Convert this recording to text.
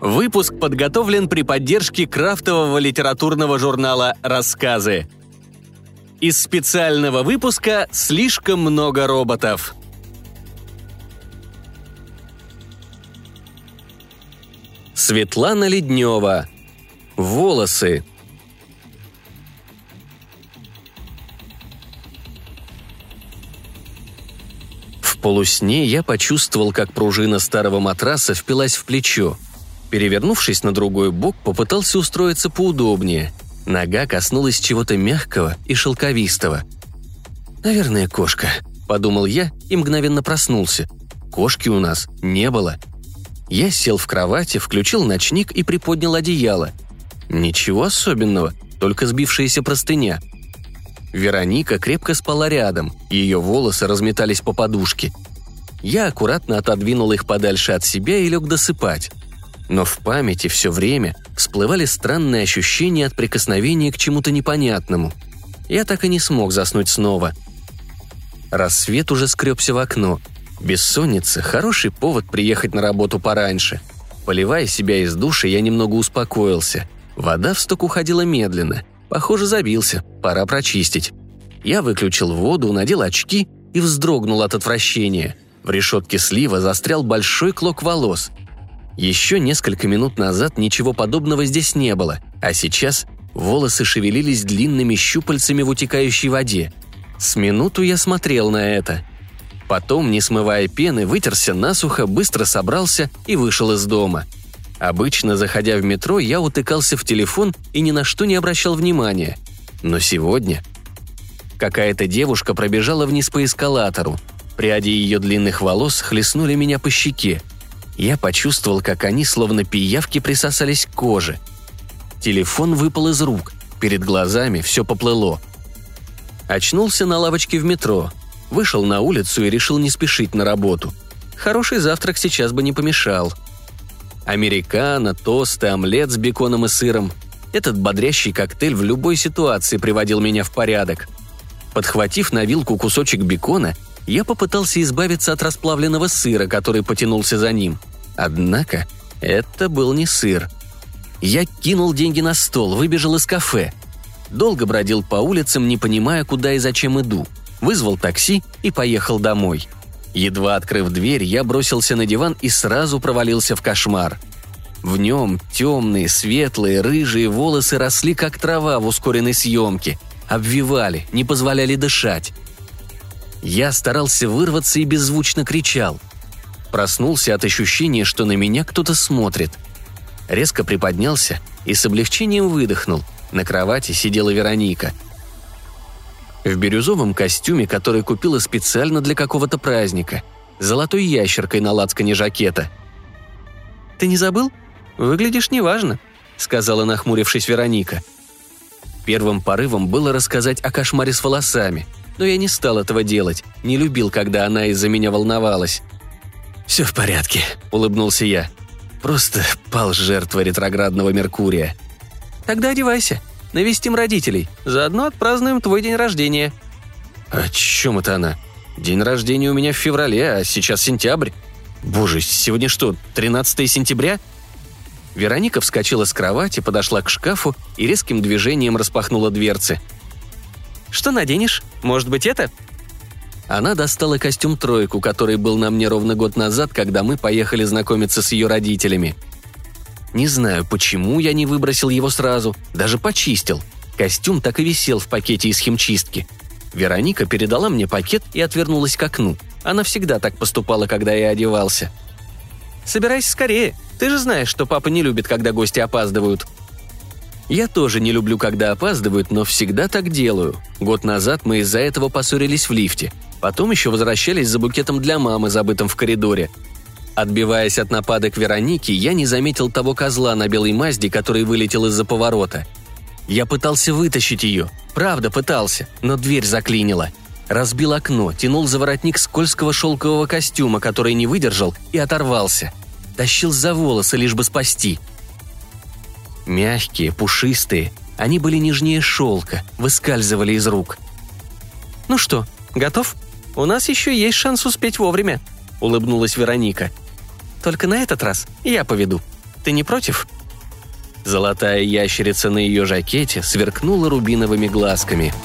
Выпуск подготовлен при поддержке крафтового литературного журнала «Рассказы». Из специального выпуска «Слишком много роботов». Светлана Леднева. Волосы. В полусне я почувствовал, как пружина старого матраса впилась в плечо – Перевернувшись на другой бок, попытался устроиться поудобнее. Нога коснулась чего-то мягкого и шелковистого. «Наверное, кошка», — подумал я и мгновенно проснулся. Кошки у нас не было. Я сел в кровати, включил ночник и приподнял одеяло. Ничего особенного, только сбившаяся простыня. Вероника крепко спала рядом, ее волосы разметались по подушке. Я аккуратно отодвинул их подальше от себя и лег досыпать но в памяти все время всплывали странные ощущения от прикосновения к чему-то непонятному. Я так и не смог заснуть снова. Рассвет уже скребся в окно. Бессонница – хороший повод приехать на работу пораньше. Поливая себя из душа, я немного успокоился. Вода в сток уходила медленно. Похоже, забился, пора прочистить. Я выключил воду, надел очки и вздрогнул от отвращения. В решетке слива застрял большой клок волос – еще несколько минут назад ничего подобного здесь не было, а сейчас волосы шевелились длинными щупальцами в утекающей воде. С минуту я смотрел на это. Потом, не смывая пены, вытерся насухо, быстро собрался и вышел из дома. Обычно, заходя в метро, я утыкался в телефон и ни на что не обращал внимания. Но сегодня... Какая-то девушка пробежала вниз по эскалатору. Пряди ее длинных волос хлестнули меня по щеке – я почувствовал, как они, словно пиявки, присосались к коже. Телефон выпал из рук, перед глазами все поплыло. Очнулся на лавочке в метро, вышел на улицу и решил не спешить на работу. Хороший завтрак сейчас бы не помешал. Американо, тосты, омлет с беконом и сыром. Этот бодрящий коктейль в любой ситуации приводил меня в порядок. Подхватив на вилку кусочек бекона, я попытался избавиться от расплавленного сыра, который потянулся за ним. Однако это был не сыр. Я кинул деньги на стол, выбежал из кафе. Долго бродил по улицам, не понимая, куда и зачем иду. Вызвал такси и поехал домой. Едва открыв дверь, я бросился на диван и сразу провалился в кошмар. В нем темные, светлые, рыжие волосы росли, как трава в ускоренной съемке. Обвивали, не позволяли дышать. Я старался вырваться и беззвучно кричал. Проснулся от ощущения, что на меня кто-то смотрит. Резко приподнялся и с облегчением выдохнул. На кровати сидела Вероника. В бирюзовом костюме, который купила специально для какого-то праздника. Золотой ящеркой на лацкане жакета. «Ты не забыл? Выглядишь неважно», — сказала, нахмурившись Вероника. Первым порывом было рассказать о кошмаре с волосами — но я не стал этого делать, не любил, когда она из-за меня волновалась. «Все в порядке», — улыбнулся я. «Просто пал жертва ретроградного Меркурия». «Тогда одевайся. Навестим родителей. Заодно отпразднуем твой день рождения». «О чем это она? День рождения у меня в феврале, а сейчас сентябрь. Боже, сегодня что, 13 сентября?» Вероника вскочила с кровати, подошла к шкафу и резким движением распахнула дверцы — что наденешь? Может быть, это?» Она достала костюм-тройку, который был на мне ровно год назад, когда мы поехали знакомиться с ее родителями. Не знаю, почему я не выбросил его сразу, даже почистил. Костюм так и висел в пакете из химчистки. Вероника передала мне пакет и отвернулась к окну. Она всегда так поступала, когда я одевался. «Собирайся скорее. Ты же знаешь, что папа не любит, когда гости опаздывают», я тоже не люблю, когда опаздывают, но всегда так делаю. Год назад мы из-за этого поссорились в лифте. Потом еще возвращались за букетом для мамы, забытым в коридоре. Отбиваясь от нападок Вероники, я не заметил того козла на белой Мазде, который вылетел из-за поворота. Я пытался вытащить ее. Правда, пытался, но дверь заклинила. Разбил окно, тянул за воротник скользкого шелкового костюма, который не выдержал, и оторвался. Тащил за волосы, лишь бы спасти – Мягкие, пушистые, они были нежнее шелка, выскальзывали из рук. «Ну что, готов? У нас еще есть шанс успеть вовремя», — улыбнулась Вероника. «Только на этот раз я поведу». Ты не против?» Золотая ящерица на ее жакете сверкнула рубиновыми глазками –